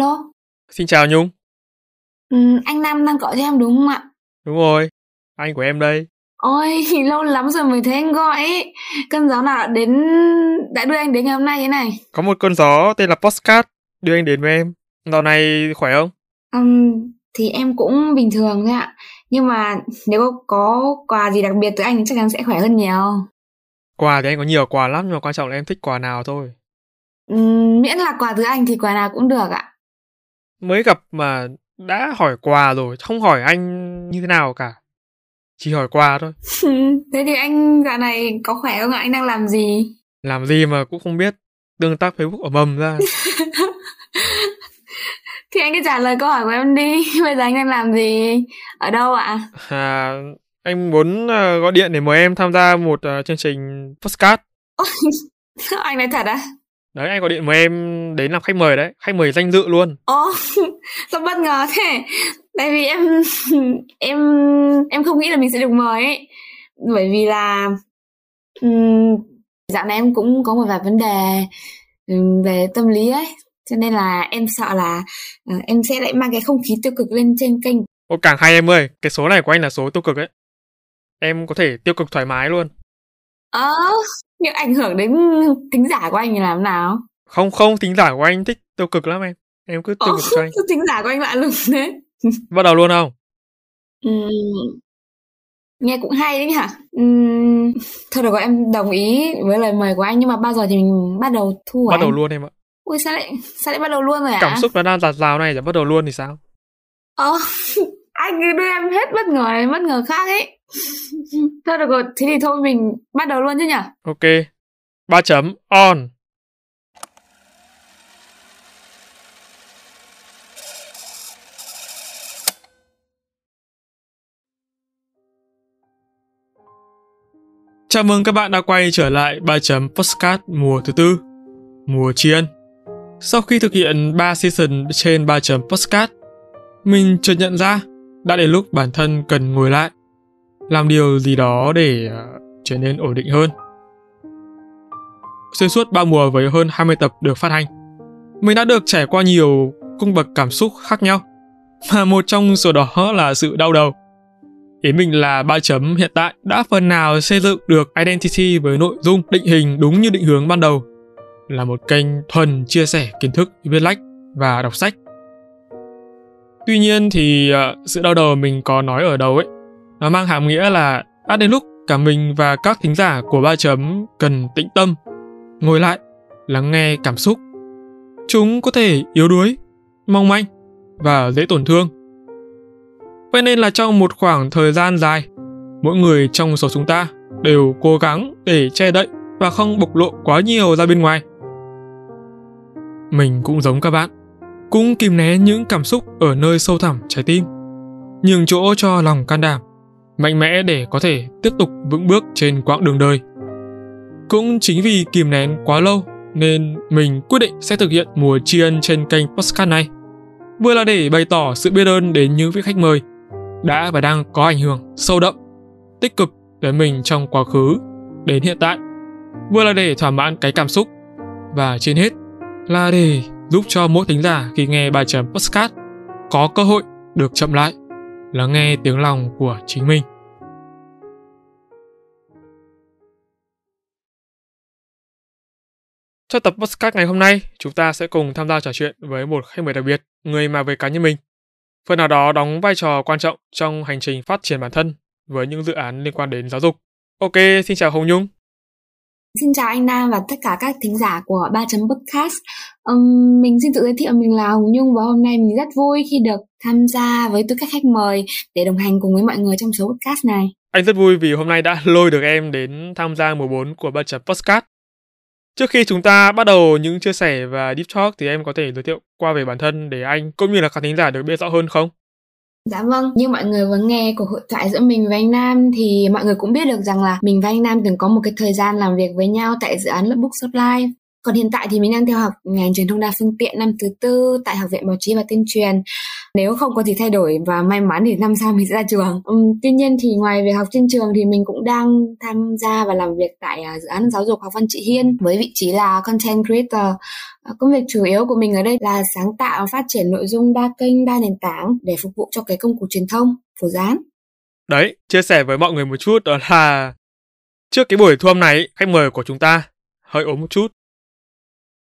alo. Xin chào Nhung. Ừ, anh Nam đang gọi cho em đúng không ạ? Đúng rồi, anh của em đây. Ôi, lâu lắm rồi mới thấy anh gọi ấy. Cơn gió nào đến đã đưa anh đến ngày hôm nay thế này? Có một cơn gió tên là Postcard đưa anh đến với em. Dạo này khỏe không? Um, thì em cũng bình thường thôi ạ. Nhưng mà nếu có, có quà gì đặc biệt từ anh thì chắc chắn sẽ khỏe hơn nhiều. Quà thì anh có nhiều quà lắm nhưng mà quan trọng là em thích quà nào thôi. Um, miễn là quà từ anh thì quà nào cũng được ạ. Mới gặp mà đã hỏi quà rồi, không hỏi anh như thế nào cả. Chỉ hỏi quà thôi. Thế thì anh dạo này có khỏe không ạ? Anh đang làm gì? Làm gì mà cũng không biết. Tương tác Facebook ở mầm ra. thì anh cứ trả lời câu hỏi của em đi. Bây giờ anh đang làm gì? Ở đâu ạ? À, anh muốn uh, gọi điện để mời em tham gia một uh, chương trình postcard. anh nói thật à? Đấy, anh gọi điện mời em đến làm khách mời đấy, khách mời danh dự luôn. Ồ, sao bất ngờ thế? Tại vì em em em không nghĩ là mình sẽ được mời ấy. Bởi vì là um, dạo này em cũng có một vài vấn đề um, về tâm lý ấy. Cho nên là em sợ là uh, em sẽ lại mang cái không khí tiêu cực lên trên kênh. Ô càng hay em ơi, cái số này của anh là số tiêu cực ấy. Em có thể tiêu cực thoải mái luôn. Ờ, nhưng ảnh hưởng đến tính giả của anh thì làm nào? Không không, tính giả của anh thích tiêu cực lắm em. Em cứ tiêu cực cho anh. tính giả của anh lạ lùng thế. Bắt đầu luôn không? Uhm, nghe cũng hay đấy nhỉ. Uhm, thôi được rồi em đồng ý với lời mời của anh nhưng mà bao giờ thì mình bắt đầu thu Bắt anh? đầu luôn em ạ. Ui sao lại sao lại bắt đầu luôn rồi ạ? Cảm xúc nó đang giạt rào này chẳng bắt đầu luôn thì sao? Ờ, anh cứ đưa em hết bất ngờ này, bất ngờ khác ấy thôi được rồi, thế thì thôi mình bắt đầu luôn chứ nhỉ? Ok. Ba chấm on. Chào mừng các bạn đã quay trở lại 3 chấm Postcard mùa thứ tư, mùa tri ân. Sau khi thực hiện 3 season trên 3 chấm Postcard, mình chợt nhận ra đã đến lúc bản thân cần ngồi lại, làm điều gì đó để ờ, trở nên ổn định hơn. Xuyên suốt 3 mùa với hơn 20 tập được phát hành, mình đã được trải qua nhiều cung bậc cảm xúc khác nhau, mà một trong số đó là sự đau đầu. Ý mình là ba chấm hiện tại đã phần nào xây dựng được Identity với nội dung định hình đúng như định hướng ban đầu là một kênh thuần chia sẻ kiến thức viết lách và đọc sách. Tuy nhiên thì ờ, sự đau đầu mình có nói ở đầu ấy nó mang hàm nghĩa là đã đến lúc cả mình và các thính giả của ba chấm cần tĩnh tâm, ngồi lại, lắng nghe cảm xúc. Chúng có thể yếu đuối, mong manh và dễ tổn thương Vậy nên là trong một khoảng thời gian dài, mỗi người trong số chúng ta đều cố gắng để che đậy và không bộc lộ quá nhiều ra bên ngoài. Mình cũng giống các bạn, cũng kìm né những cảm xúc ở nơi sâu thẳm trái tim, nhường chỗ cho lòng can đảm, mạnh mẽ để có thể tiếp tục vững bước trên quãng đường đời. Cũng chính vì kìm nén quá lâu nên mình quyết định sẽ thực hiện mùa tri ân trên kênh postcard này. Vừa là để bày tỏ sự biết ơn đến những vị khách mời đã và đang có ảnh hưởng sâu đậm, tích cực đến mình trong quá khứ đến hiện tại. Vừa là để thỏa mãn cái cảm xúc và trên hết là để giúp cho mỗi thính giả khi nghe bài chấm podcast có cơ hội được chậm lại, lắng nghe tiếng lòng của chính mình. Trong tập podcast ngày hôm nay, chúng ta sẽ cùng tham gia trò chuyện với một khách mời đặc biệt, người mà về cá nhân mình phần nào đó đóng vai trò quan trọng trong hành trình phát triển bản thân với những dự án liên quan đến giáo dục. Ok, xin chào Hồng Nhung. Xin chào anh Nam và tất cả các thính giả của 3 chấm podcast. Um, mình xin tự giới thiệu mình là Hồng Nhung và hôm nay mình rất vui khi được tham gia với tư cách khách mời để đồng hành cùng với mọi người trong số podcast này. Anh rất vui vì hôm nay đã lôi được em đến tham gia mùa 4 của 3 chấm podcast. Trước khi chúng ta bắt đầu những chia sẻ và deep talk thì em có thể giới thiệu qua về bản thân để anh cũng như là khán thính giả được biết rõ hơn không? Dạ vâng, như mọi người vừa nghe cuộc hội thoại giữa mình và anh Nam thì mọi người cũng biết được rằng là mình và anh Nam từng có một cái thời gian làm việc với nhau tại dự án Lớp Book Supply. Còn hiện tại thì mình đang theo học ngành truyền thông đa phương tiện năm thứ tư tại Học viện Báo chí và Tuyên truyền nếu không có gì thay đổi và may mắn thì năm sau mình sẽ ra trường. Uhm, tuy nhiên thì ngoài việc học trên trường thì mình cũng đang tham gia và làm việc tại uh, dự án giáo dục học văn chị hiên với vị trí là content creator. À, công việc chủ yếu của mình ở đây là sáng tạo phát triển nội dung đa kênh đa nền tảng để phục vụ cho cái công cụ truyền thông phổ gián. Đấy chia sẻ với mọi người một chút đó là trước cái buổi thu âm này khách mời của chúng ta hơi ốm một chút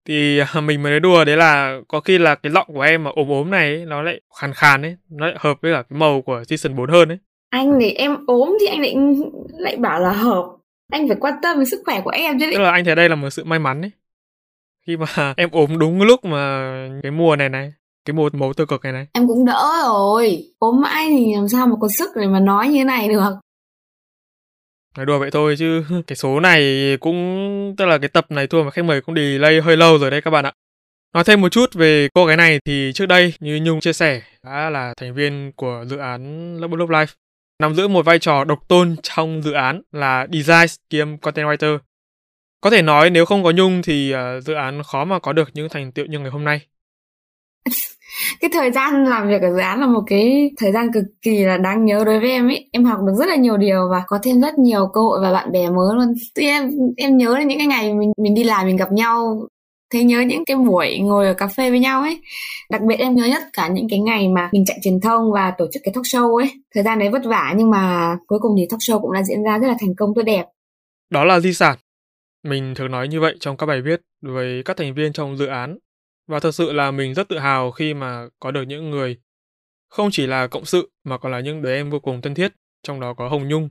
thì à, mình mới nói đùa đấy là có khi là cái giọng của em mà ốm ốm này nó lại khàn khàn ấy nó lại hợp với cả cái màu của season 4 hơn ấy. Anh thì em ốm thì anh lại lại bảo là hợp. Anh phải quan tâm đến sức khỏe của em chứ. Tức là anh thấy đây là một sự may mắn ấy. Khi mà em ốm đúng lúc mà cái mùa này này cái mùa màu tiêu cực này này. Em cũng đỡ rồi. Ốm mãi thì làm sao mà có sức để mà nói như thế này được Nói đùa vậy thôi chứ cái số này cũng tức là cái tập này thua mà khách mời cũng delay hơi lâu rồi đấy các bạn ạ. Nói thêm một chút về cô gái này thì trước đây như Nhung chia sẻ đã là thành viên của dự án Love Love Life nắm giữ một vai trò độc tôn trong dự án là design kiêm content writer. Có thể nói nếu không có Nhung thì uh, dự án khó mà có được những thành tựu như ngày hôm nay. cái thời gian làm việc ở dự án là một cái thời gian cực kỳ là đáng nhớ đối với em ấy. Em học được rất là nhiều điều và có thêm rất nhiều cơ hội và bạn bè mới luôn. Tuy em em nhớ đến những cái ngày mình mình đi làm, mình gặp nhau, thấy nhớ những cái buổi ngồi ở cà phê với nhau ấy. Đặc biệt em nhớ nhất cả những cái ngày mà mình chạy truyền thông và tổ chức cái talk show ấy. Thời gian đấy vất vả nhưng mà cuối cùng thì talk show cũng đã diễn ra rất là thành công, tốt đẹp. Đó là di sản. Mình thường nói như vậy trong các bài viết với các thành viên trong dự án và thật sự là mình rất tự hào khi mà có được những người không chỉ là cộng sự mà còn là những đứa em vô cùng thân thiết, trong đó có Hồng Nhung.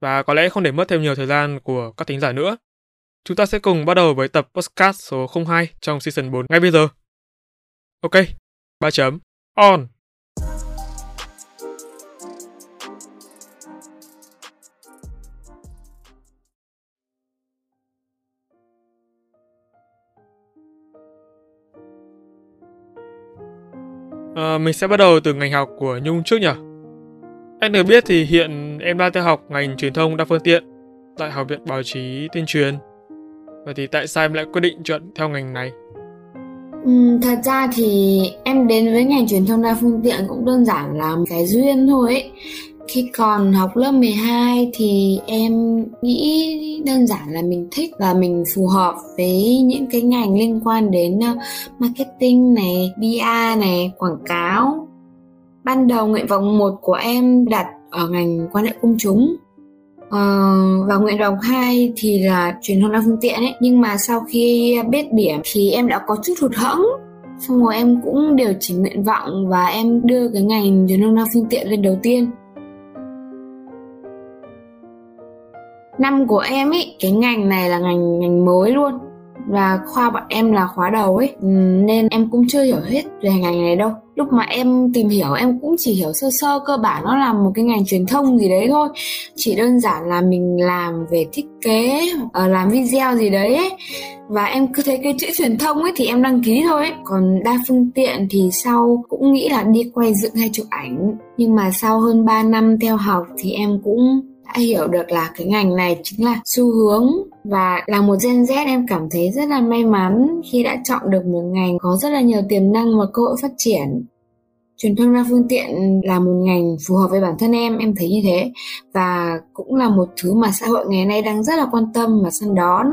Và có lẽ không để mất thêm nhiều thời gian của các thính giả nữa, chúng ta sẽ cùng bắt đầu với tập podcast số 02 trong season 4 ngay bây giờ. Ok, 3 chấm, on! À, mình sẽ bắt đầu từ ngành học của Nhung trước nhỉ? Anh được biết thì hiện em đang theo học ngành truyền thông đa phương tiện tại Học viện Báo chí Tuyên truyền. Vậy thì tại sao em lại quyết định chọn theo ngành này? Ừ, thật ra thì em đến với ngành truyền thông đa phương tiện cũng đơn giản là cái duyên thôi ấy. Khi còn học lớp 12 thì em nghĩ đơn giản là mình thích và mình phù hợp với những cái ngành liên quan đến ờ, marketing này, PR này, quảng cáo. Ban đầu nguyện vọng một của em đặt ở ngành quan hệ công chúng. Uh, và nguyện vọng 2 thì là truyền thông đa phương tiện ấy. Nhưng mà sau khi biết điểm thì em đã có chút hụt hẫng. Xong rồi em cũng điều chỉnh nguyện vọng và em đưa cái ngành truyền thông đa phương tiện lên đầu tiên. Năm của em ấy cái ngành này là ngành ngành mới luôn và khoa bọn em là khóa đầu ấy ừ, nên em cũng chưa hiểu hết về ngành này đâu lúc mà em tìm hiểu, em cũng chỉ hiểu sơ sơ, cơ bản nó là một cái ngành truyền thông gì đấy thôi chỉ đơn giản là mình làm về thiết kế ở làm video gì đấy ấy. và em cứ thấy cái chữ truyền thông ấy thì em đăng ký thôi ấy. còn đa phương tiện thì sau cũng nghĩ là đi quay dựng hay chụp ảnh nhưng mà sau hơn 3 năm theo học thì em cũng đã hiểu được là cái ngành này chính là xu hướng và là một Gen Z, em cảm thấy rất là may mắn khi đã chọn được một ngành có rất là nhiều tiềm năng và cơ hội phát triển. Truyền thông đa phương tiện là một ngành phù hợp với bản thân em em thấy như thế. Và cũng là một thứ mà xã hội ngày nay đang rất là quan tâm và săn đón.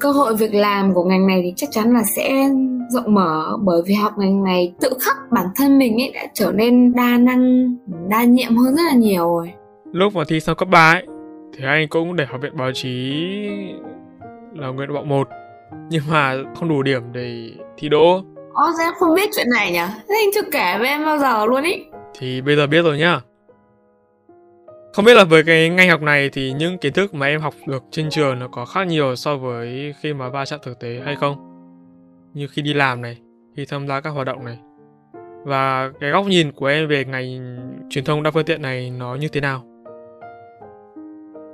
Cơ hội việc làm của ngành này thì chắc chắn là sẽ rộng mở bởi vì học ngành này tự khắc bản thân mình ấy đã trở nên đa năng, đa nhiệm hơn rất là nhiều rồi lúc mà thi xong cấp 3 ấy thì anh cũng để học viện báo chí là nguyện vọng một nhưng mà không đủ điểm để thi đỗ Ồ, sao em không biết chuyện này nhỉ? Thế anh chưa kể với em bao giờ luôn ý Thì bây giờ biết rồi nhá Không biết là với cái ngành học này thì những kiến thức mà em học được trên trường nó có khác nhiều so với khi mà va chạm thực tế hay không? Như khi đi làm này, khi tham gia các hoạt động này Và cái góc nhìn của em về ngành truyền thông đa phương tiện này nó như thế nào?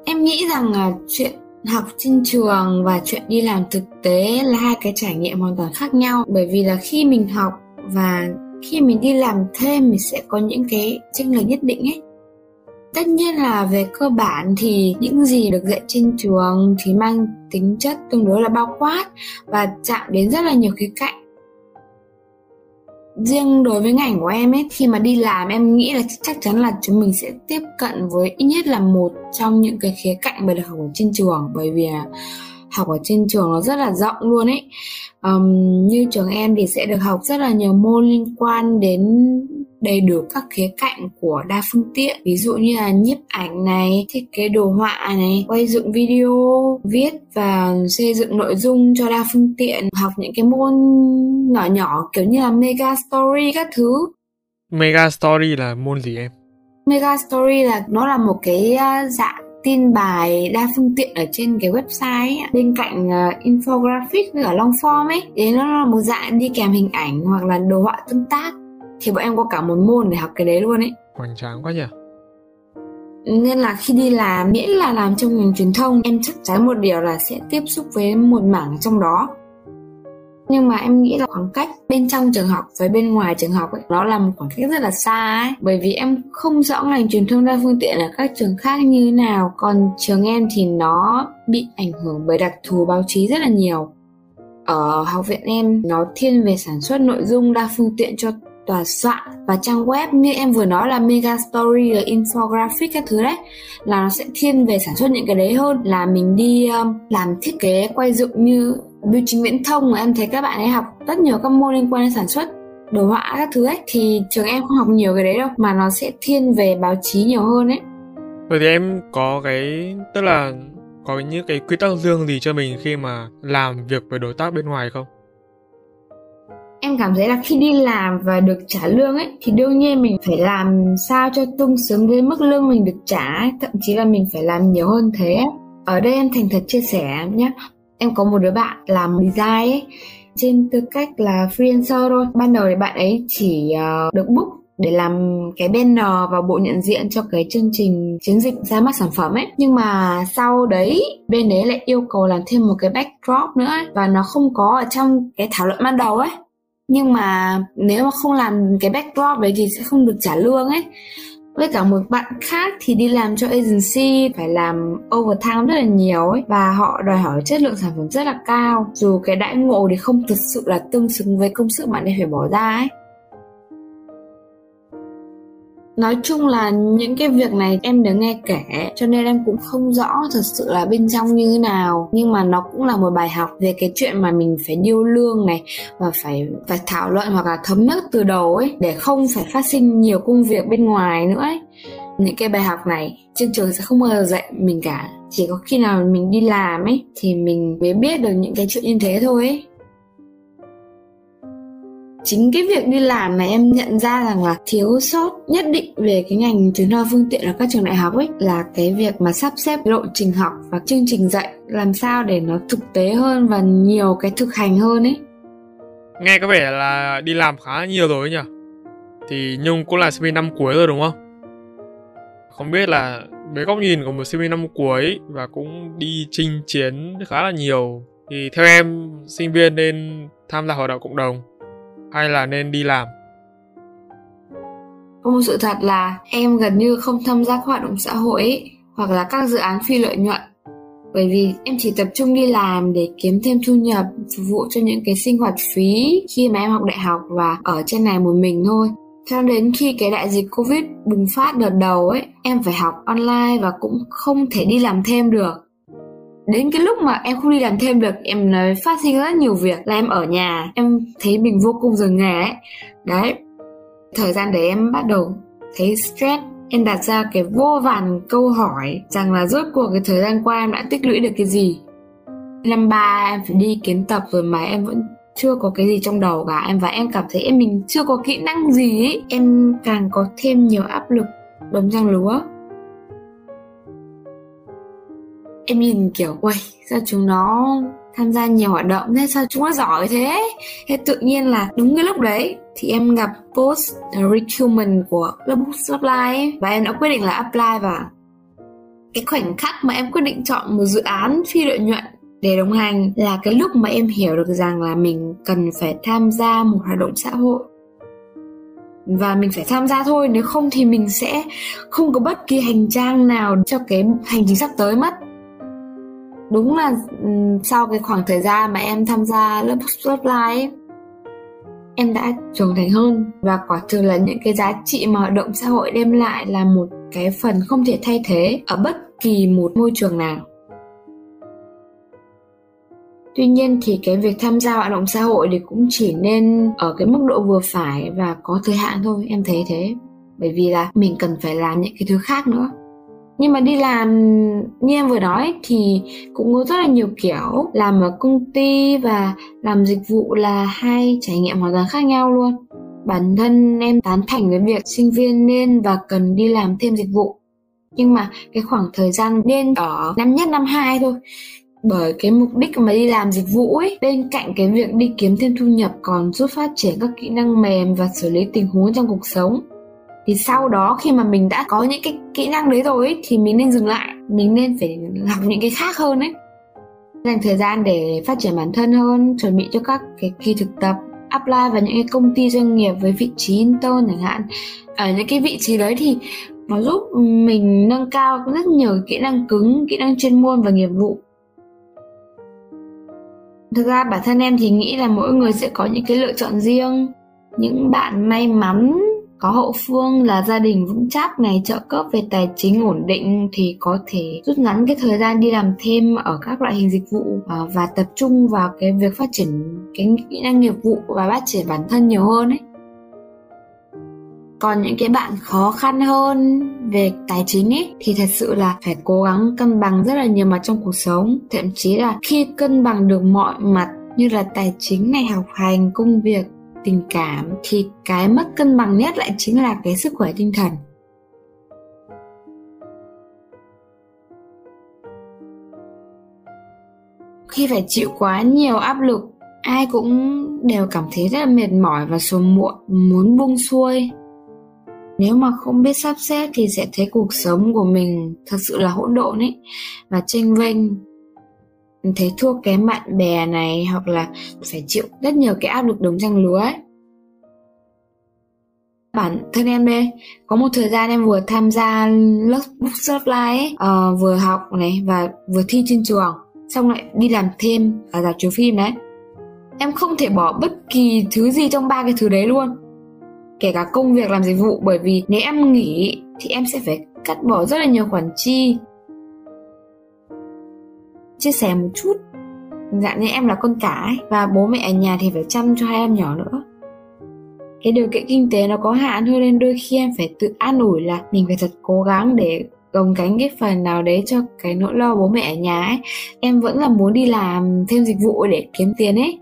Em nghĩ rằng là chuyện học trên trường và chuyện đi làm thực tế là hai cái trải nghiệm hoàn toàn khác nhau. Bởi vì là khi mình học và khi mình đi làm thêm mình sẽ có những cái chênh lệch nhất định ấy. Tất nhiên là về cơ bản thì những gì được dạy trên trường thì mang tính chất tương đối là bao quát và chạm đến rất là nhiều khía cạnh riêng đối với ngành của em ấy khi mà đi làm em nghĩ là chắc chắn là chúng mình sẽ tiếp cận với ít nhất là một trong những cái khía cạnh mà được học ở trên trường. Bởi vì học ở trên trường nó rất là rộng luôn ấy. Um, như trường em thì sẽ được học rất là nhiều môn liên quan đến đầy đủ các khía cạnh của đa phương tiện ví dụ như là nhiếp ảnh này thiết kế đồ họa này quay dựng video viết và xây dựng nội dung cho đa phương tiện học những cái môn nhỏ nhỏ kiểu như là mega story các thứ. Mega story là môn gì em? Mega story là nó là một cái à, dạng tin bài đa phương tiện ở trên cái website ấy, bên cạnh uh, infographic với cả long form ấy thì nó là một dạng đi kèm hình ảnh hoặc là đồ họa tương tác thì bọn em có cả một môn để học cái đấy luôn ấy. Hoành tráng quá nhỉ? Nên là khi đi làm miễn là làm trong ngành truyền thông em chắc chắn một điều là sẽ tiếp xúc với một mảng trong đó. Nhưng mà em nghĩ là khoảng cách bên trong trường học với bên ngoài trường học ấy nó là một khoảng cách rất là xa ấy. Bởi vì em không rõ ngành truyền thông đa phương tiện ở các trường khác như thế nào còn trường em thì nó bị ảnh hưởng bởi đặc thù báo chí rất là nhiều. Ở học viện em nó thiên về sản xuất nội dung đa phương tiện cho tòa soạn và trang web như em vừa nói là mega story rồi infographic các thứ đấy là nó sẽ thiên về sản xuất những cái đấy hơn. Là mình đi um, làm thiết kế quay dựng như biểu chính viễn thông mà em thấy các bạn ấy học rất nhiều các môn liên quan đến sản xuất đồ họa các thứ ấy thì trường em không học nhiều cái đấy đâu mà nó sẽ thiên về báo chí nhiều hơn ấy. Vậy thì em có cái tức là có những cái quy tắc riêng gì cho mình khi mà làm việc với đối tác bên ngoài không? Em cảm thấy là khi đi làm và được trả lương ấy thì đương nhiên mình phải làm sao cho tương xứng với mức lương mình được trả ấy. thậm chí là mình phải làm nhiều hơn thế. Ở đây em thành thật chia sẻ nhé. Em có một đứa bạn làm design ấy trên tư cách là freelancer thôi. Ban đầu thì bạn ấy chỉ uh, được book để làm cái banner và bộ nhận diện cho cái chương trình chiến dịch ra mắt sản phẩm ấy. Nhưng mà sau đấy bên đấy lại yêu cầu làm thêm một cái backdrop nữa ấy, và nó không có ở trong cái thảo luận ban đầu ấy nhưng mà nếu mà không làm cái backdrop đấy thì sẽ không được trả lương ấy. Với cả một bạn khác thì đi làm cho agency, phải làm overtime rất là nhiều ấy. Và họ đòi hỏi chất lượng sản phẩm rất là cao. Dù cái đãi ngộ thì không thực sự là tương xứng với công sức bạn ấy phải bỏ ra ấy nói chung là những cái việc này em được nghe kể, cho nên em cũng không rõ thật sự là bên trong như thế nào. Nhưng mà nó cũng là một bài học về cái chuyện mà mình phải điêu lương này, và phải phải thảo luận hoặc là thấm nhất từ đầu ấy, để không phải phát sinh nhiều công việc bên ngoài nữa ấy. Những cái bài học này, trên trường sẽ không bao giờ dạy mình cả. Chỉ có khi nào mình đi làm ấy, thì mình mới biết được những cái chuyện như thế thôi ấy chính cái việc đi làm mà em nhận ra rằng là thiếu sót nhất định về cái ngành truyền thông phương tiện ở các trường đại học ấy, là cái việc mà sắp xếp lộ trình học và chương trình dạy, làm sao để nó thực tế hơn và nhiều cái thực hành hơn ấy. Nghe có vẻ là đi làm khá nhiều rồi nhỉ? Thì nhung cũng là sinh viên năm cuối rồi đúng không? Không biết là với góc nhìn của một sinh viên năm cuối và cũng đi chinh chiến khá là nhiều, thì theo em, sinh viên nên tham gia hoạt động cộng đồng hay là nên đi làm? Có một sự thật là em gần như không tham gia các hoạt động xã hội ấy, hoặc là các dự án phi lợi nhuận. Bởi vì em chỉ tập trung đi làm để kiếm thêm thu nhập phục vụ cho những cái sinh hoạt phí khi mà em học đại học và ở trên này một mình thôi. Cho đến khi cái đại dịch covid bùng phát đợt đầu ấy em phải học online và cũng không thể đi làm thêm được đến cái lúc mà em không đi làm thêm được, em nói phát sinh rất nhiều việc là em ở nhà, em thấy mình vô cùng dừng nghề ấy. Đấy, thời gian đấy em bắt đầu thấy stress, em đặt ra cái vô vàn câu hỏi rằng là rốt cuộc cái thời gian qua em đã tích lũy được cái gì. Năm ba em phải đi kiến tập rồi mà em vẫn chưa có cái gì trong đầu cả. Em và em cảm thấy em mình chưa có kỹ năng gì ấy. Em càng có thêm nhiều áp lực đống răng lúa. Em nhìn kiểu ui sao chúng nó tham gia nhiều hoạt động thế? Sao chúng nó giỏi thế? Thế tự nhiên là đúng cái lúc đấy thì em gặp post recruitment của lớp Apply ấy, và em đã quyết định là apply và cái khoảnh khắc mà em quyết định chọn một dự án phi lợi nhuận để đồng hành là cái lúc mà em hiểu được rằng là mình cần phải tham gia một hoạt động xã hội. Và mình phải tham gia thôi nếu không thì mình sẽ không có bất kỳ hành trang nào cho cái hành trình sắp tới mất đúng là sau cái khoảng thời gian mà em tham gia lớp lớp live ấy, em đã trưởng thành hơn. Và quả thực là những cái giá trị mà hoạt động xã hội đem lại là một cái phần không thể thay thế ở bất kỳ một môi trường nào. Tuy nhiên thì cái việc tham gia hoạt động xã hội thì cũng chỉ nên ở cái mức độ vừa phải và có thời hạn thôi. Em thấy thế. Bởi vì là mình cần phải làm những cái thứ khác nữa nhưng mà đi làm như em vừa nói thì cũng có rất là nhiều kiểu, làm ở công ty và làm dịch vụ là hai trải nghiệm hoàn toàn khác nhau luôn. Bản thân em tán thành với việc sinh viên nên và cần đi làm thêm dịch vụ. Nhưng mà cái khoảng thời gian nên ở năm nhất, năm hai thôi. Bởi cái mục đích mà đi làm dịch vụ ấy, bên cạnh cái việc đi kiếm thêm thu nhập còn giúp phát triển các kỹ năng mềm và xử lý tình huống trong cuộc sống thì sau đó khi mà mình đã có những cái kỹ năng đấy rồi ấy, thì mình nên dừng lại. Mình nên phải học những cái khác hơn ấy. Dành thời gian để phát triển bản thân hơn chuẩn bị cho các cái kỳ thực tập apply vào những cái công ty doanh nghiệp với vị trí intern chẳng hạn. Ở những cái vị trí đấy thì nó giúp mình nâng cao rất nhiều kỹ năng cứng kỹ năng chuyên môn và nghiệp vụ. Thực ra bản thân em thì nghĩ là mỗi người sẽ có những cái lựa chọn riêng. Những bạn may mắn có hậu phương là gia đình vững chắc này, trợ cấp về tài chính ổn định thì có thể rút ngắn cái thời gian đi làm thêm ở các loại hình dịch vụ à, và tập trung vào cái việc phát triển cái kỹ năng nghiệp vụ và phát triển bản thân nhiều hơn ấy. Còn những cái bạn khó khăn hơn về tài chính ấy, thì thật sự là phải cố gắng cân bằng rất là nhiều mặt trong cuộc sống. Thậm chí là khi cân bằng được mọi mặt như là tài chính này, học hành, công việc tình cảm thì cái mất cân bằng nhất lại chính là cái sức khỏe tinh thần. Khi phải chịu quá nhiều áp lực, ai cũng đều cảm thấy rất là mệt mỏi và sớm muộn, muốn buông xuôi. Nếu mà không biết sắp xếp thì sẽ thấy cuộc sống của mình thật sự là hỗn độn ấy. Và tranh vênh thấy thua kém bạn bè này hoặc là phải chịu rất nhiều cái áp lực đồng trang lứa ấy. Bản thân em đây có một thời gian em vừa tham gia lớp bookshop live ấy uh, vừa học này và vừa thi trên trường xong lại đi làm thêm ở dạp chiếu phim đấy. Em không thể bỏ bất kỳ thứ gì trong ba cái thứ đấy luôn kể cả công việc làm dịch vụ bởi vì nếu em nghỉ thì em sẽ phải cắt bỏ rất là nhiều khoản chi chia sẻ một chút. Dạng như em là con cả ấy, và bố mẹ ở nhà thì phải chăm cho hai em nhỏ nữa. Cái điều kiện kinh tế nó có hạn thôi nên đôi khi em phải tự an ủi là mình phải thật cố gắng để gồng cánh cái phần nào đấy cho cái nỗi lo bố mẹ ở nhà ấy. Em vẫn là muốn đi làm thêm dịch vụ để kiếm tiền ấy.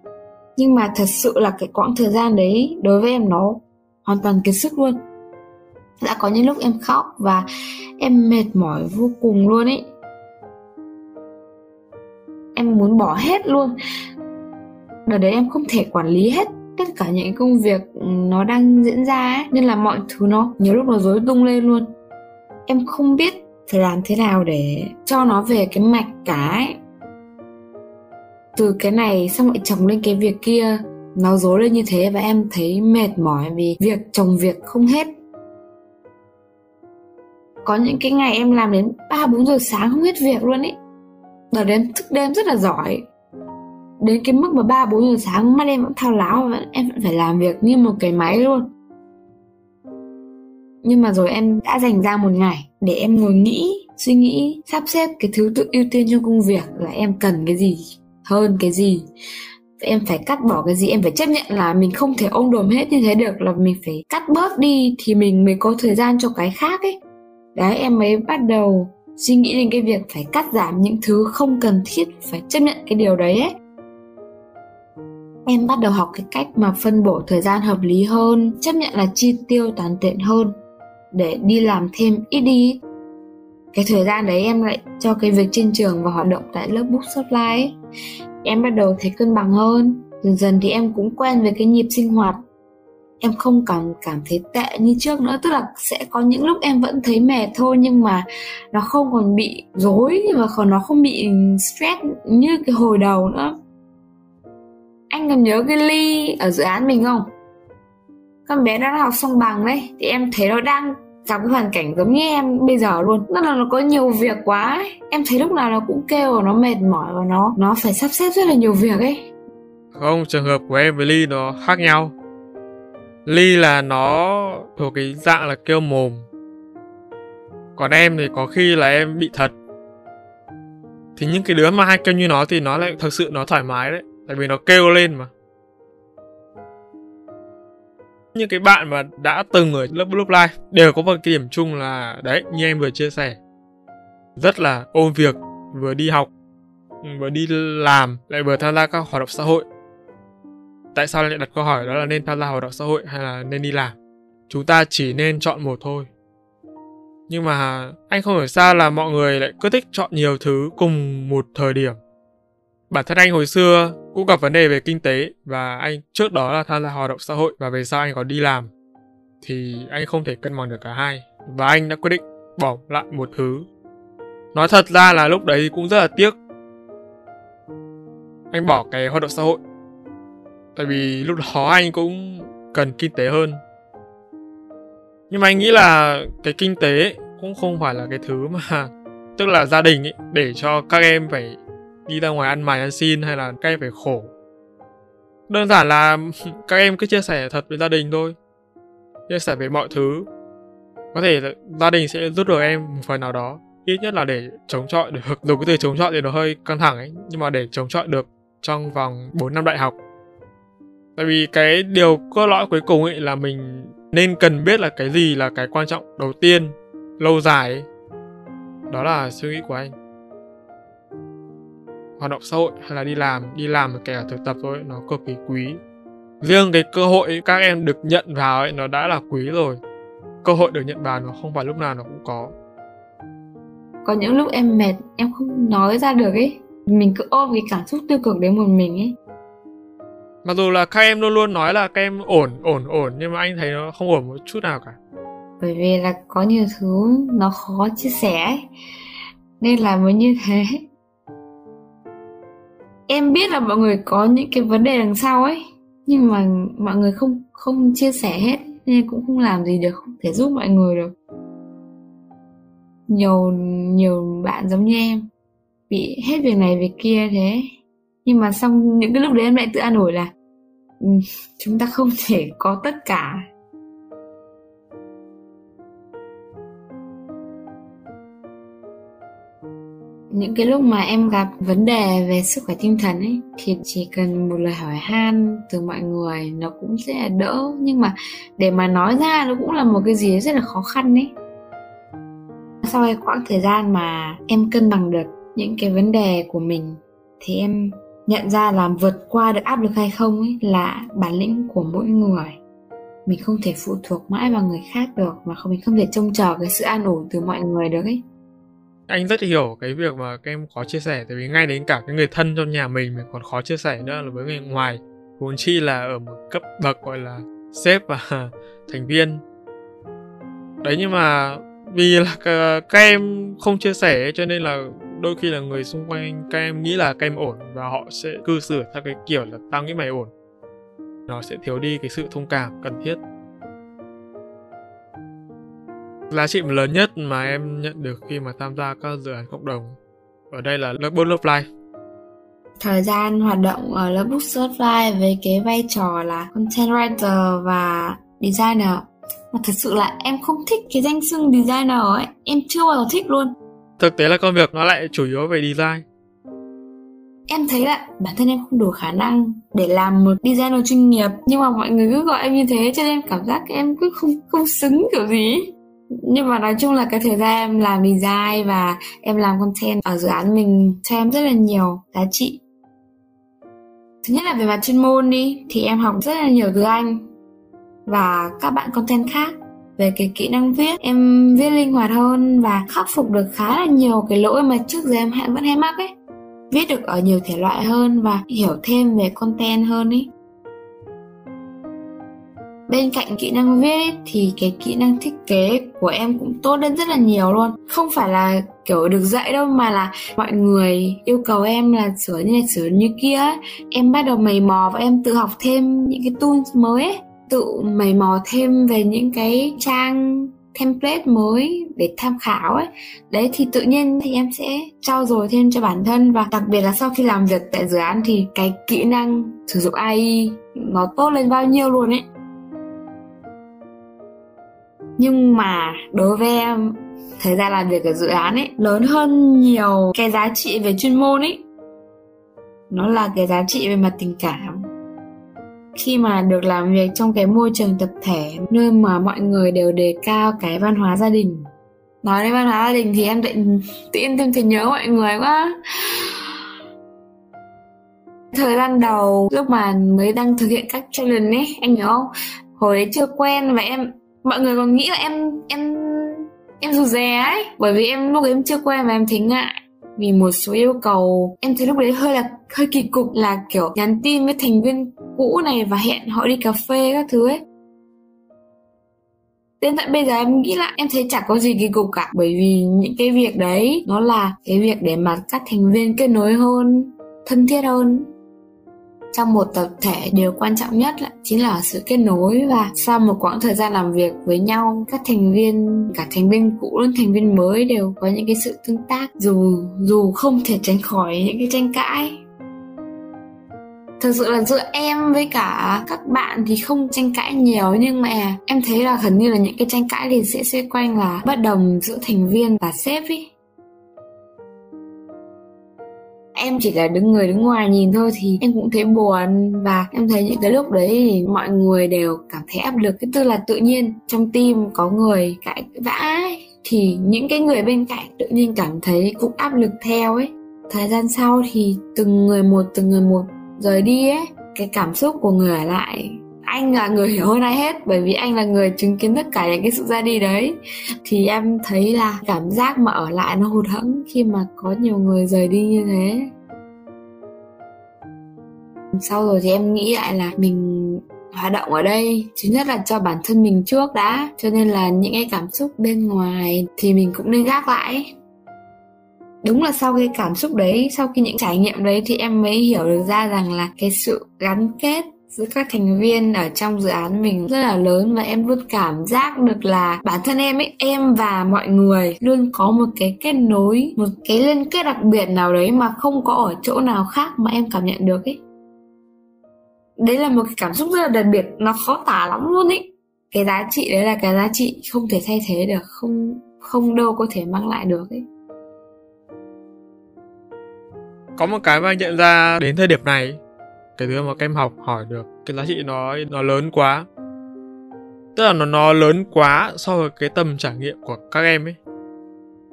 Nhưng mà thật sự là cái quãng thời gian đấy đối với em nó hoàn toàn kiệt sức luôn. Đã có những lúc em khóc và em mệt mỏi vô cùng luôn ấy em muốn bỏ hết luôn. Đợt đấy em không thể quản lý hết tất cả những công việc ừ, nó đang diễn ra ấy, nên là mọi thứ nó nhiều lúc nó rối tung lên luôn. Em không biết phải làm thế nào để cho nó về cái mạch cả ấy. Từ cái này xong lại chồng lên cái việc kia, nó rối lên như thế và em thấy mệt mỏi vì việc chồng việc không hết. Có những cái ngày em làm đến ba bốn giờ sáng không hết việc luôn ấy đợt đến thức đêm rất là giỏi. Đến cái mức mà ba, bốn giờ sáng, mắt em vẫn thao láo và em vẫn phải làm việc như một cái máy luôn. Nhưng mà rồi em đã dành ra một ngày để em ngồi nghĩ, suy nghĩ, sắp xếp cái thứ tự ưu tiên trong công việc là em cần cái gì hơn cái gì. Em phải cắt bỏ cái gì, em phải chấp nhận là mình không thể ôm đồm hết như thế được, là mình phải cắt bớt đi thì mình mới có thời gian cho cái khác ấy. Đấy, em mới bắt đầu suy nghĩ đến cái việc phải cắt giảm những thứ không cần thiết, phải chấp nhận cái điều đấy ấy. Em bắt đầu học cái cách mà phân bổ thời gian hợp lý hơn, chấp nhận là chi tiêu toàn tiện hơn, để đi làm thêm ít đi. Cái thời gian đấy em lại cho cái việc trên trường và hoạt động tại lớp book supply em bắt đầu thấy cân bằng hơn. Dần dần thì em cũng quen với cái nhịp sinh hoạt em không còn cảm thấy tệ như trước nữa. Tức là sẽ có những lúc em vẫn thấy mệt thôi, nhưng mà nó không còn bị rối và còn nó không bị stress như cái hồi đầu nữa. Anh còn nhớ cái ly ở dự án mình không? Con bé đó học xong bằng đấy, thì em thấy nó đang gặp cái hoàn cảnh giống như em bây giờ luôn. Tức là nó có nhiều việc quá ấy. em thấy lúc nào nó cũng kêu nó mệt mỏi và nó nó phải sắp xếp rất là nhiều việc ấy. Không, trường hợp của em với ly nó khác nhau ly là nó thuộc cái dạng là kêu mồm. Còn em thì có khi là em bị thật. Thì những cái đứa mà hay kêu như nó thì nó lại thực sự nó thoải mái đấy, tại vì nó kêu lên mà. Những cái bạn mà đã từng ở lớp lớp live đều có một cái điểm chung là, đấy, như em vừa chia sẻ, rất là ôm việc, vừa đi học, vừa đi làm, lại vừa tham gia các hoạt động xã hội tại sao lại đặt câu hỏi đó là nên tham gia hoạt động xã hội hay là nên đi làm? Chúng ta chỉ nên chọn một thôi. Nhưng mà anh không hiểu sao là mọi người lại cứ thích chọn nhiều thứ cùng một thời điểm. Bản thân anh hồi xưa cũng gặp vấn đề về kinh tế và anh trước đó là tham gia hoạt động xã hội và về sau anh có đi làm. Thì anh không thể cân bằng được cả hai và anh đã quyết định bỏ lại một thứ. Nói thật ra là lúc đấy cũng rất là tiếc. Anh bỏ cái hoạt động xã hội tại vì lúc đó anh cũng cần kinh tế hơn. Nhưng mà anh nghĩ là cái kinh tế cũng không phải là cái thứ mà, tức là gia đình ấy để cho các em phải đi ra ngoài ăn mày ăn xin hay là các em phải khổ. Đơn giản là các em cứ chia sẻ thật với gia đình thôi, chia sẻ về mọi thứ. Có thể gia đình sẽ giúp được em một phần nào đó, ít nhất là để chống chọi được, dù cái từ chống chọi thì nó hơi căng thẳng ấy, nhưng mà để chống chọi được trong vòng 4 năm đại học tại vì cái điều cốt lõi cuối cùng ấy là mình nên cần biết là cái gì là cái quan trọng đầu tiên, lâu dài ấy. đó là suy nghĩ của anh. Hoạt động xã hội hay là đi làm đi làm kể cả thực tập thôi, nó cực kỳ quý. Riêng cái cơ hội các em được nhận vào ấy, nó đã là quý rồi. Cơ hội được nhận vào nó không phải lúc nào nó cũng có. Có những lúc em mệt, em không nói ra được ấy. Mình cứ ôm cái cảm xúc tiêu cực đến một mình ấy mặc dù là các em luôn luôn nói là các em ổn ổn ổn, nhưng mà anh thấy nó không ổn một chút nào cả. Bởi vì là có nhiều thứ nó khó chia sẻ ấy. nên là mới như thế. Em biết là mọi người có những cái vấn đề đằng sau ấy, nhưng mà mọi người không không chia sẻ hết, nên cũng không làm gì được, không thể giúp mọi người được. Nhiều nhiều bạn giống như em, bị hết việc này việc kia thế. Nhưng mà xong những cái lúc đấy em lại tự an ủi là Ừ, chúng ta không thể có tất cả. Những cái lúc mà em gặp vấn đề về sức khỏe tinh thần ấy, thì chỉ cần một lời hỏi han từ mọi người, nó cũng sẽ đỡ. Nhưng mà để mà nói ra nó cũng là một cái gì rất là khó khăn ấy. Sau cái quãng thời gian mà em cân bằng được những cái vấn đề của mình, thì em nhận ra làm vượt qua được áp lực hay không ấy là bản lĩnh của mỗi người. Mình không thể phụ thuộc mãi vào người khác được mà không, mình không thể trông chờ cái sự an ủi từ mọi người được ấy. Anh rất hiểu cái việc mà các em khó chia sẻ, tại vì ngay đến cả cái người thân trong nhà mình mình còn khó chia sẻ nữa là với người ngoài. Vốn chi là ở một cấp bậc gọi là sếp và thành viên. Đấy, nhưng mà vì là các em không chia sẻ cho nên là đôi khi là người xung quanh các em nghĩ là các em ổn và họ sẽ cư xử theo cái kiểu là tao nghĩ mày ổn. Nó sẽ thiếu đi cái sự thông cảm cần thiết. Giá trị lớn nhất mà em nhận được khi mà tham gia các dự án cộng đồng ở đây là lớp Book Love Life. Thời gian hoạt động ở lớp Book Love Life với cái vai trò là content writer và designer, mà thật sự là em không thích cái danh xưng designer ấy. Em chưa bao giờ thích luôn thực tế là công việc nó lại chủ yếu về design. Em thấy là bản thân em không đủ khả năng để làm một designer chuyên nghiệp, nhưng mà mọi người cứ gọi em như thế cho nên cảm giác em cứ không không xứng kiểu gì nhưng mà nói chung là cái thời gian em làm design và em làm content ở dự án mình cho em rất là nhiều giá trị. Thứ nhất là về mặt chuyên môn đi, thì em học rất là nhiều từ anh và các bạn content khác về cái kỹ năng viết, em viết linh hoạt hơn và khắc phục được khá là nhiều cái lỗi mà trước giờ em vẫn hay mắc ấy. Viết được ở nhiều thể loại hơn và hiểu thêm về content hơn ấy bên cạnh kỹ năng viết thì cái kỹ năng thiết kế của em cũng tốt lên rất là nhiều luôn. Không phải là kiểu được dạy đâu, mà là mọi người yêu cầu em là sửa như này, sửa như kia em bắt đầu mày mò và em tự học thêm những cái tools mới ấy tự mày mò thêm về những cái trang template mới để tham khảo ấy. Đấy, thì tự nhiên thì em sẽ trau dồi thêm cho bản thân và đặc biệt là sau khi làm việc tại dự án thì cái kỹ năng sử dụng AI nó tốt lên bao nhiêu luôn ấy. Nhưng mà đối với em, thời gian làm việc ở dự án ấy, lớn hơn nhiều cái giá trị về chuyên môn ấy. Nó là cái giá trị về mặt tình cảm khi mà được làm việc trong cái môi trường tập thể nơi mà mọi người đều đề cao cái văn hóa gia đình. Nói đến văn hóa gia đình thì em tự, tự nhiên thêm thì nhớ mọi người quá. Thời gian đầu lúc mà mới đang thực hiện các challenge ấy anh nhớ không? Hồi đấy chưa quen và em mọi người còn nghĩ là em em em rụt rè ấy. Bởi vì em lúc ấy em chưa quen và em thấy ngại vì một số yêu cầu, em thấy lúc đấy hơi là, hơi kỳ cục là kiểu nhắn tin với thành viên cũ này và hẹn họ đi cà phê các thứ ấy. Đến tận bây giờ em nghĩ lại, em thấy chẳng có gì kỳ cục cả. Bởi vì những cái việc đấy, nó là cái việc để mà các thành viên kết nối hơn, thân thiết hơn trong một tập thể điều quan trọng nhất là chính là sự kết nối và sau một quãng thời gian làm việc với nhau, các thành viên, cả thành viên cũ lẫn thành viên mới đều có những cái sự tương tác dù dù không thể tránh khỏi những cái tranh cãi. Thực sự là giữa em với cả các bạn thì không tranh cãi nhiều, nhưng mà em thấy là gần như là những cái tranh cãi thì sẽ xoay quanh là bất đồng giữa thành viên và sếp ý em chỉ là đứng người đứng ngoài nhìn thôi thì em cũng thấy buồn. Và em thấy những cái lúc đấy thì mọi người đều cảm thấy áp lực. Cái tư là tự nhiên trong tim có người cãi vã ấy, thì những cái người bên cạnh tự nhiên cảm thấy cũng áp lực theo ấy. Thời gian sau thì từng người một từng người một rời đi ấy. Cái cảm xúc của người ở lại anh là người hiểu hơn ai hết, bởi vì anh là người chứng kiến tất cả những cái sự ra đi đấy. Thì em thấy là cảm giác mà ở lại nó hụt hẫng khi mà có nhiều người rời đi như thế. Sau rồi thì em nghĩ lại là mình hoạt động ở đây, thứ nhất là cho bản thân mình trước đã, cho nên là những cái cảm xúc bên ngoài thì mình cũng nên gác lại. Đúng là sau cái cảm xúc đấy, sau khi những trải nghiệm đấy thì em mới hiểu được ra rằng là cái sự gắn kết giữa các thành viên ở trong dự án mình rất là lớn và em luôn cảm giác được là bản thân em ấy, em và mọi người luôn có một cái kết nối, một cái liên kết đặc biệt nào đấy mà không có ở chỗ nào khác mà em cảm nhận được ấy. Đấy là một cái cảm xúc rất là đặc biệt, nó khó tả lắm luôn ấy. Cái giá trị đấy là cái giá trị không thể thay thế được, không không đâu có thể mang lại được ấy. Có một cái mà nhận ra đến thời điểm này cái thứ mà các em học hỏi được cái giá trị nó nó lớn quá. Tức là nó nó lớn quá so với cái tầm trải nghiệm của các em ấy.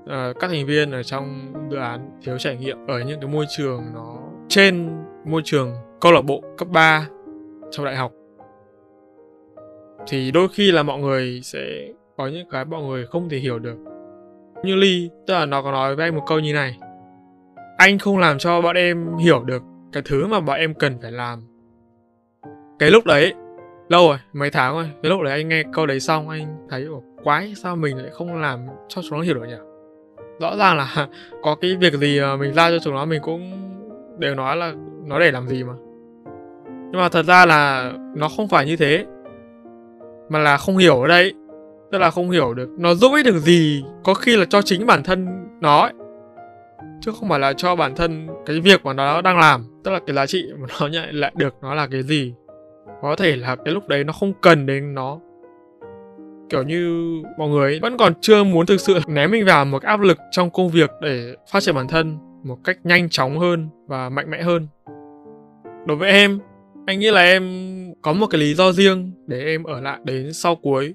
À, các thành viên ở trong dự án thiếu trải nghiệm ở những cái môi trường nó trên môi trường câu lạc bộ cấp 3 trong đại học. Thì đôi khi là mọi người sẽ có những cái mọi người không thể hiểu được. Như ly tức là nó có nói với anh một câu như này. Anh không làm cho bọn em hiểu được cái thứ mà bọn em cần phải làm. Cái lúc đấy, lâu rồi, mấy tháng rồi, cái lúc đấy anh nghe câu đấy xong, anh thấy quái, sao mình lại không làm cho chúng nó hiểu được nhỉ? Rõ ràng là có cái việc gì mình ra cho chúng nó, mình cũng đều nói là nó để làm gì mà. Nhưng mà thật ra là nó không phải như thế, mà là không hiểu ở đây. Tức là không hiểu được nó giúp ích được gì có khi là cho chính bản thân nó ấy chứ không phải là cho bản thân cái việc mà nó đang làm, tức là cái giá trị mà nó nhận lại được nó là cái gì. Có thể là cái lúc đấy nó không cần đến nó. Kiểu như mọi người vẫn còn chưa muốn thực sự ném mình vào một áp lực trong công việc để phát triển bản thân một cách nhanh chóng hơn và mạnh mẽ hơn. Đối với em, anh nghĩ là em có một cái lý do riêng để em ở lại đến sau cuối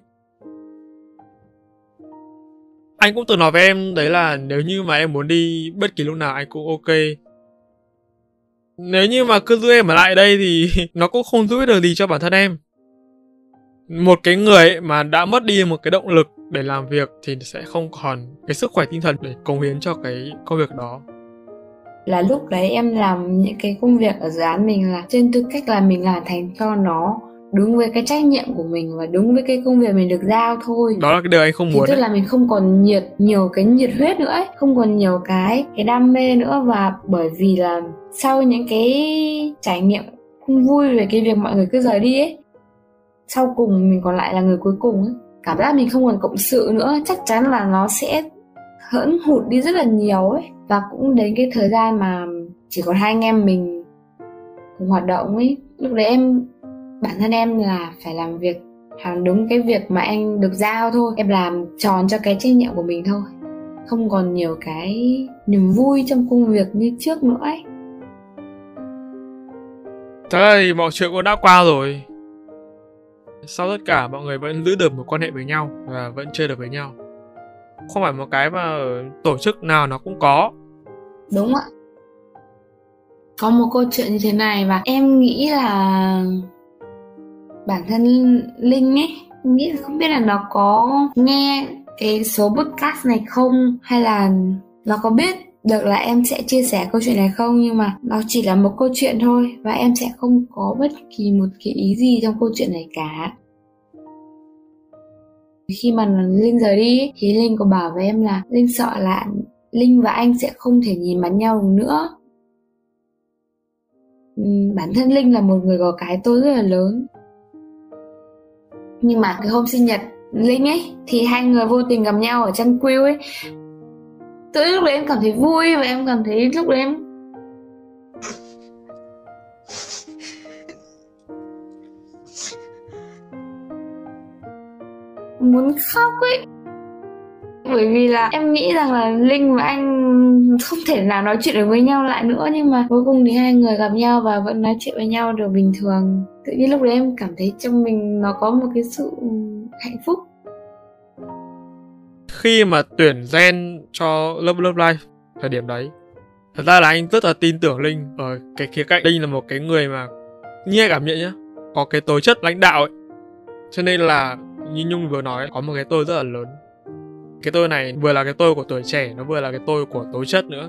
anh cũng từng nói với em đấy là nếu như mà em muốn đi bất kỳ lúc nào anh cũng ok. Nếu như mà cứ giữ em ở lại đây thì nó cũng không giúp được gì cho bản thân em. Một cái người mà đã mất đi một cái động lực để làm việc thì sẽ không còn cái sức khỏe tinh thần để cống hiến cho cái công việc đó. Là lúc đấy em làm những cái công việc ở dự án mình là trên tư cách là mình làm thành cho nó đúng với cái trách nhiệm của mình và đúng với cái công việc mình được giao thôi. Đó là cái điều anh không muốn thì tức là mình không còn nhiệt nhiều cái nhiệt huyết nữa ấy không còn nhiều cái cái đam mê nữa. Và bởi vì là sau những cái trải nghiệm không vui về cái việc mọi người cứ rời đi ấy sau cùng mình còn lại là người cuối cùng ấy. Cảm giác mình không còn cộng sự nữa chắc chắn là nó sẽ hỡn hụt đi rất là nhiều ấy. Và cũng đến cái thời gian mà chỉ còn hai anh em mình cùng hoạt động ấy lúc đấy em bản thân em là phải làm việc làm đúng cái việc mà anh được giao thôi. Em làm tròn cho cái trách nhiệm của mình thôi. Không còn nhiều cái niềm vui trong công việc như trước nữa ấy. Thật ra thì mọi chuyện cũng đã qua rồi. Sau tất cả mọi người vẫn giữ được một quan hệ với nhau Và vẫn chơi được với nhau. Không phải một cái mà tổ chức nào nó cũng có. Đúng ạ. Có một câu chuyện như thế này và em nghĩ là Bản thân Linh ấy Nghĩ không biết là nó có nghe cái số podcast này không, Hay là nó có biết được là em sẽ chia sẻ câu chuyện này không, nhưng mà nó chỉ là một câu chuyện thôi và em sẽ không có bất kỳ một cái ý gì trong câu chuyện này cả. Khi mà linh rời đi thì linh có bảo với em là, linh sợ là linh và anh sẽ không thể nhìn mặt nhau nữa. Ừ, bản thân linh là một người có cái tôi rất là lớn nhưng mà cái hôm sinh nhật linh ấy, thì hai người vô tình gặp nhau ở chân quill ấy. Tự lúc đấy em cảm thấy vui và em cảm thấy lúc đấy em muốn khóc ấy bởi vì là em nghĩ rằng là linh và anh không thể nào nói chuyện được với nhau lại nữa, nhưng mà cuối cùng thì hai người gặp nhau và vẫn nói chuyện với nhau được bình thường. Tự nhiên lúc đấy em cảm thấy trong mình nó có một cái sự hạnh phúc. Khi mà tuyển gen cho lớp lớp live thời điểm đấy, thật ra là anh rất là tin tưởng Linh. Ở cái khía cạnh Linh là một cái người mà như cảm nhận nhá, có cái tố chất lãnh đạo ấy. Cho nên là như Nhung vừa nói, có một cái tôi rất là lớn cái tôi này vừa là cái tôi của tuổi trẻ, nó vừa là cái tôi của tố chất nữa.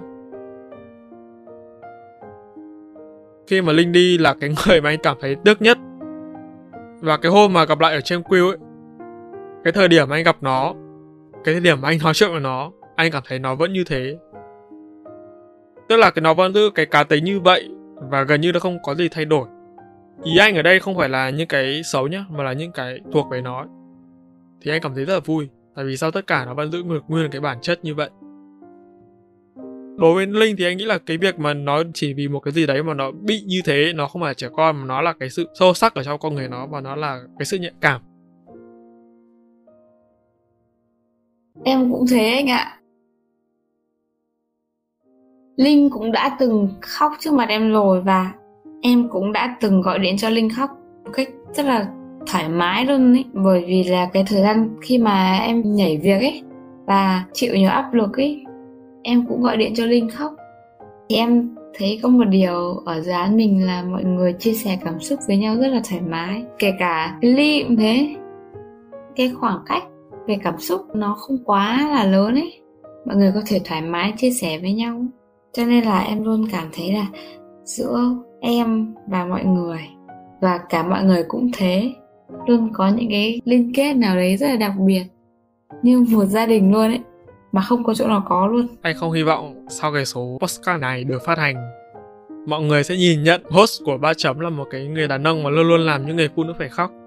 Khi mà Linh đi là cái người mà anh cảm thấy tiếc nhất. Và cái hôm mà gặp lại ở trên quy ấy, cái thời điểm anh gặp nó, cái thời điểm mà anh nói chuyện với nó, anh cảm thấy nó vẫn như thế. Tức là cái nó vẫn giữ cái cá tính như vậy và gần như nó không có gì thay đổi. Ý anh ở đây không phải là những cái xấu nhá, mà là những cái thuộc về nó thì anh cảm thấy rất là vui tại vì sao tất cả nó vẫn giữ ngược nguyên cái bản chất như vậy đối với linh thì anh nghĩ là cái việc mà nó chỉ vì một cái gì đấy mà nó bị như thế, nó không phải là trẻ con mà nó là cái sự sâu sắc ở trong con người nó và nó là cái sự nhạy cảm Em cũng thế anh ạ. Linh cũng đã từng khóc trước mặt em rồi và em cũng đã từng gọi điện cho Linh khóc một cách rất là thoải mái luôn ấy bởi vì là cái thời gian khi mà em nhảy việc ấy và chịu nhiều áp lực ấy em cũng gọi điện cho Linh khóc. Thì em thấy có một điều ở dự án mình là mọi người chia sẻ cảm xúc với nhau rất là thoải mái. Kể cả Ly cũng thế. Cái khoảng cách về cảm xúc nó không quá là lớn ấy mọi người có thể thoải mái chia sẻ với nhau. Cho nên là em luôn cảm thấy là giữa em và mọi người và cả mọi người cũng thế luôn có những cái liên kết nào đấy rất là đặc biệt. Như một gia đình luôn ấy mà không có chỗ nào có luôn. Anh không hy vọng sau cái số podcast này được phát hành mọi người sẽ nhìn nhận host của ba chấm là một cái người đàn ông mà luôn luôn làm những người phụ nữ phải khóc.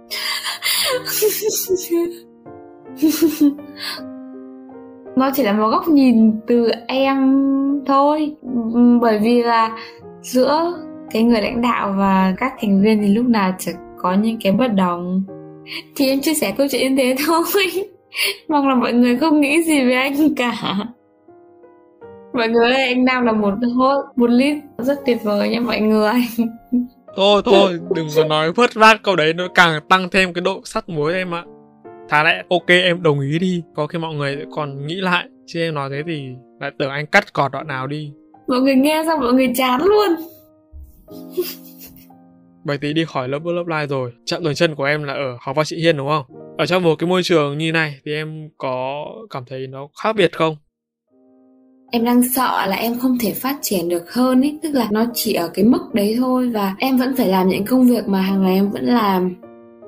Nó chỉ là một góc nhìn từ em thôi bởi vì là giữa cái người lãnh đạo và các thành viên thì lúc nào chỉ có những cái bất đồng. Thì em chia sẻ câu chuyện như thế thôi. Mong là mọi người không nghĩ gì về anh cả. Mọi người ơi anh nam là một hốt một lít rất tuyệt vời nha mọi người. Thôi thôi đừng có nói vớt vát câu đấy nó càng tăng thêm cái độ sắt muối em ạ. Thà lẽ ok em đồng ý đi. Có khi mọi người còn nghĩ lại. Chứ em nói thế thì lại tưởng anh cắt cọt đoạn nào đi. Mọi người nghe xong mọi người chán luôn Bảy tí đi khỏi lớp lớp live rồi. Chạm dừng chân của em là ở học văn chị Hiên, đúng không? Ở trong một cái môi trường như này Thì em có cảm thấy nó khác biệt không? Em đang sợ là em không thể phát triển được hơn ấy Tức là nó chỉ ở cái mức đấy thôi Và em vẫn phải làm những công việc mà hàng ngày em vẫn làm.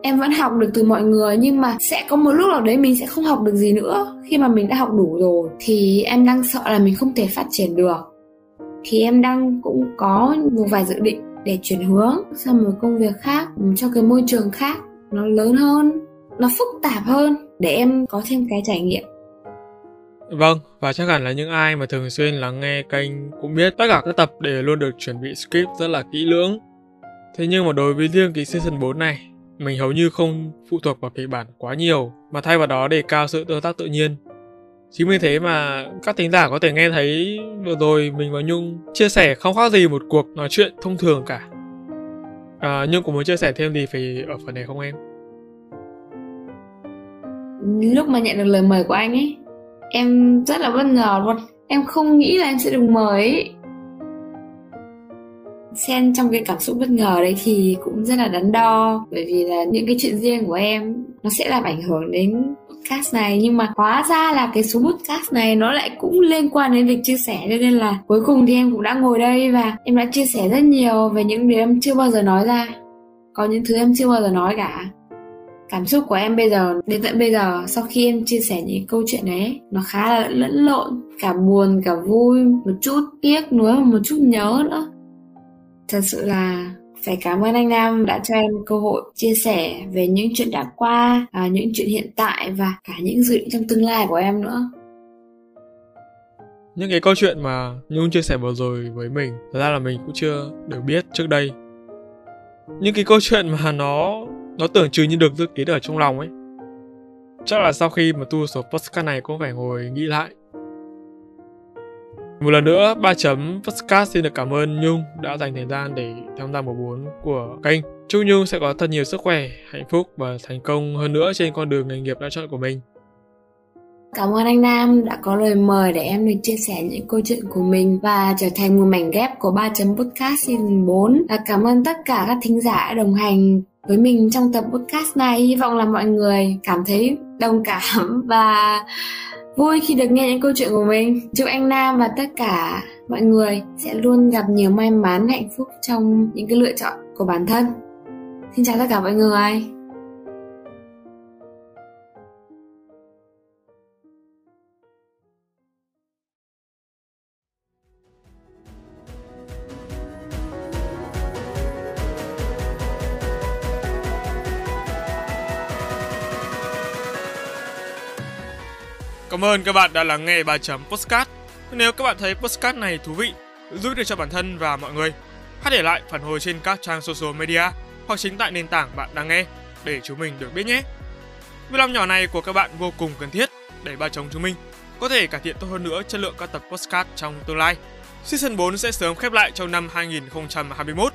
Em vẫn học được từ mọi người, nhưng mà sẽ có một lúc nào đấy mình sẽ không học được gì nữa. Khi mà mình đã học đủ rồi thì em đang sợ là mình không thể phát triển được. Thì em đang cũng có một vài dự định để chuyển hướng sang một công việc khác cho cái môi trường khác nó lớn hơn nó phức tạp hơn để em có thêm cái trải nghiệm Vâng, và chắc hẳn là những ai mà thường xuyên lắng nghe kênh cũng biết tất cả các tập đều luôn được chuẩn bị script rất là kỹ lưỡng. Thế nhưng mà đối với riêng cái season 4 này, mình hầu như không phụ thuộc vào kịch bản quá nhiều mà thay vào đó đề cao sự tương tác tự nhiên. Chính vì thế mà các thính giả có thể nghe thấy vừa rồi mình và Nhung chia sẻ không khác gì một cuộc nói chuyện thông thường cả. À, Nhung có muốn chia sẻ thêm gì về ở phần này không em? Lúc mà nhận được lời mời của anh ấy, em rất là bất ngờ luôn. Em không nghĩ là em sẽ được mời ấy xen trong cái cảm xúc bất ngờ đấy thì cũng rất là đắn đo bởi vì là những cái chuyện riêng của em nó sẽ làm ảnh hưởng đến podcast này, nhưng mà hóa ra là cái số podcast này nó lại cũng liên quan đến việc chia sẻ, cho nên là cuối cùng thì em cũng đã ngồi đây và em đã chia sẻ rất nhiều về những điều em chưa bao giờ nói ra. Có những thứ em chưa bao giờ nói cả. Cảm xúc của em bây giờ, đến tận bây giờ, sau khi em chia sẻ những câu chuyện đấy nó khá là lẫn lộn, cả buồn, cả vui, một chút tiếc nuối và một chút nhớ nữa. Thật sự là phải cảm ơn anh Nam đã cho em cơ hội chia sẻ về những chuyện đã qua, à, những chuyện hiện tại và cả những dự định trong tương lai của em nữa. Những cái câu chuyện mà Nhung chia sẻ vừa rồi với mình, thật ra là mình cũng chưa được biết trước đây. Những cái câu chuyện mà nó nó tưởng chừng như được dự kiến ở trong lòng ấy. Chắc là sau khi mà tu số podcast này cũng phải ngồi nghĩ lại một lần nữa, ba chấm Podcast xin được cảm ơn Nhung đã dành thời gian để tham gia mùa 4 của kênh. Chúc Nhung sẽ có thật nhiều sức khỏe, hạnh phúc và thành công hơn nữa trên con đường nghề nghiệp đã chọn của mình. Cảm ơn anh Nam đã có lời mời để em được chia sẻ những câu chuyện của mình và trở thành một mảnh ghép của 3 chấm podcast season 4. Và cảm ơn tất cả các thính giả đồng hành với mình trong tập podcast này. Hy vọng là mọi người cảm thấy đồng cảm và vui khi được nghe những câu chuyện của mình. Chúc anh nam và tất cả mọi người sẽ luôn gặp nhiều may mắn, hạnh phúc trong những cái lựa chọn của bản thân. Xin chào tất cả mọi người. Cảm ơn các bạn đã lắng nghe 3 chấm postcard. Nếu các bạn thấy postcard này thú vị, giúp được cho bản thân và mọi người, hãy để lại phản hồi trên các trang social media hoặc chính tại nền tảng bạn đang nghe để chúng mình được biết nhé. Việc làm nhỏ này của các bạn vô cùng cần thiết để ba chồng chúng mình có thể cải thiện tốt hơn nữa chất lượng các tập postcard trong tương lai. Season 4 sẽ sớm khép lại trong năm 2021.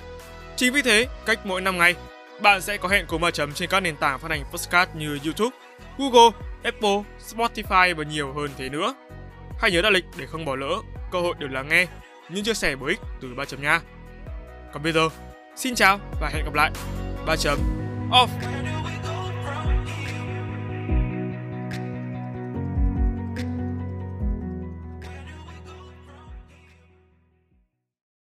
Chính vì thế, cách mỗi 5 ngày, bạn sẽ có hẹn cùng ba chấm trên các nền tảng phát hành postcard như YouTube, Google, Apple, Spotify và nhiều hơn thế nữa. Hãy nhớ đặt lịch để không bỏ lỡ cơ hội được lắng nghe những chia sẻ bổ ích từ ba chấm nha. Còn bây giờ, xin chào và hẹn gặp lại. Ba chấm off.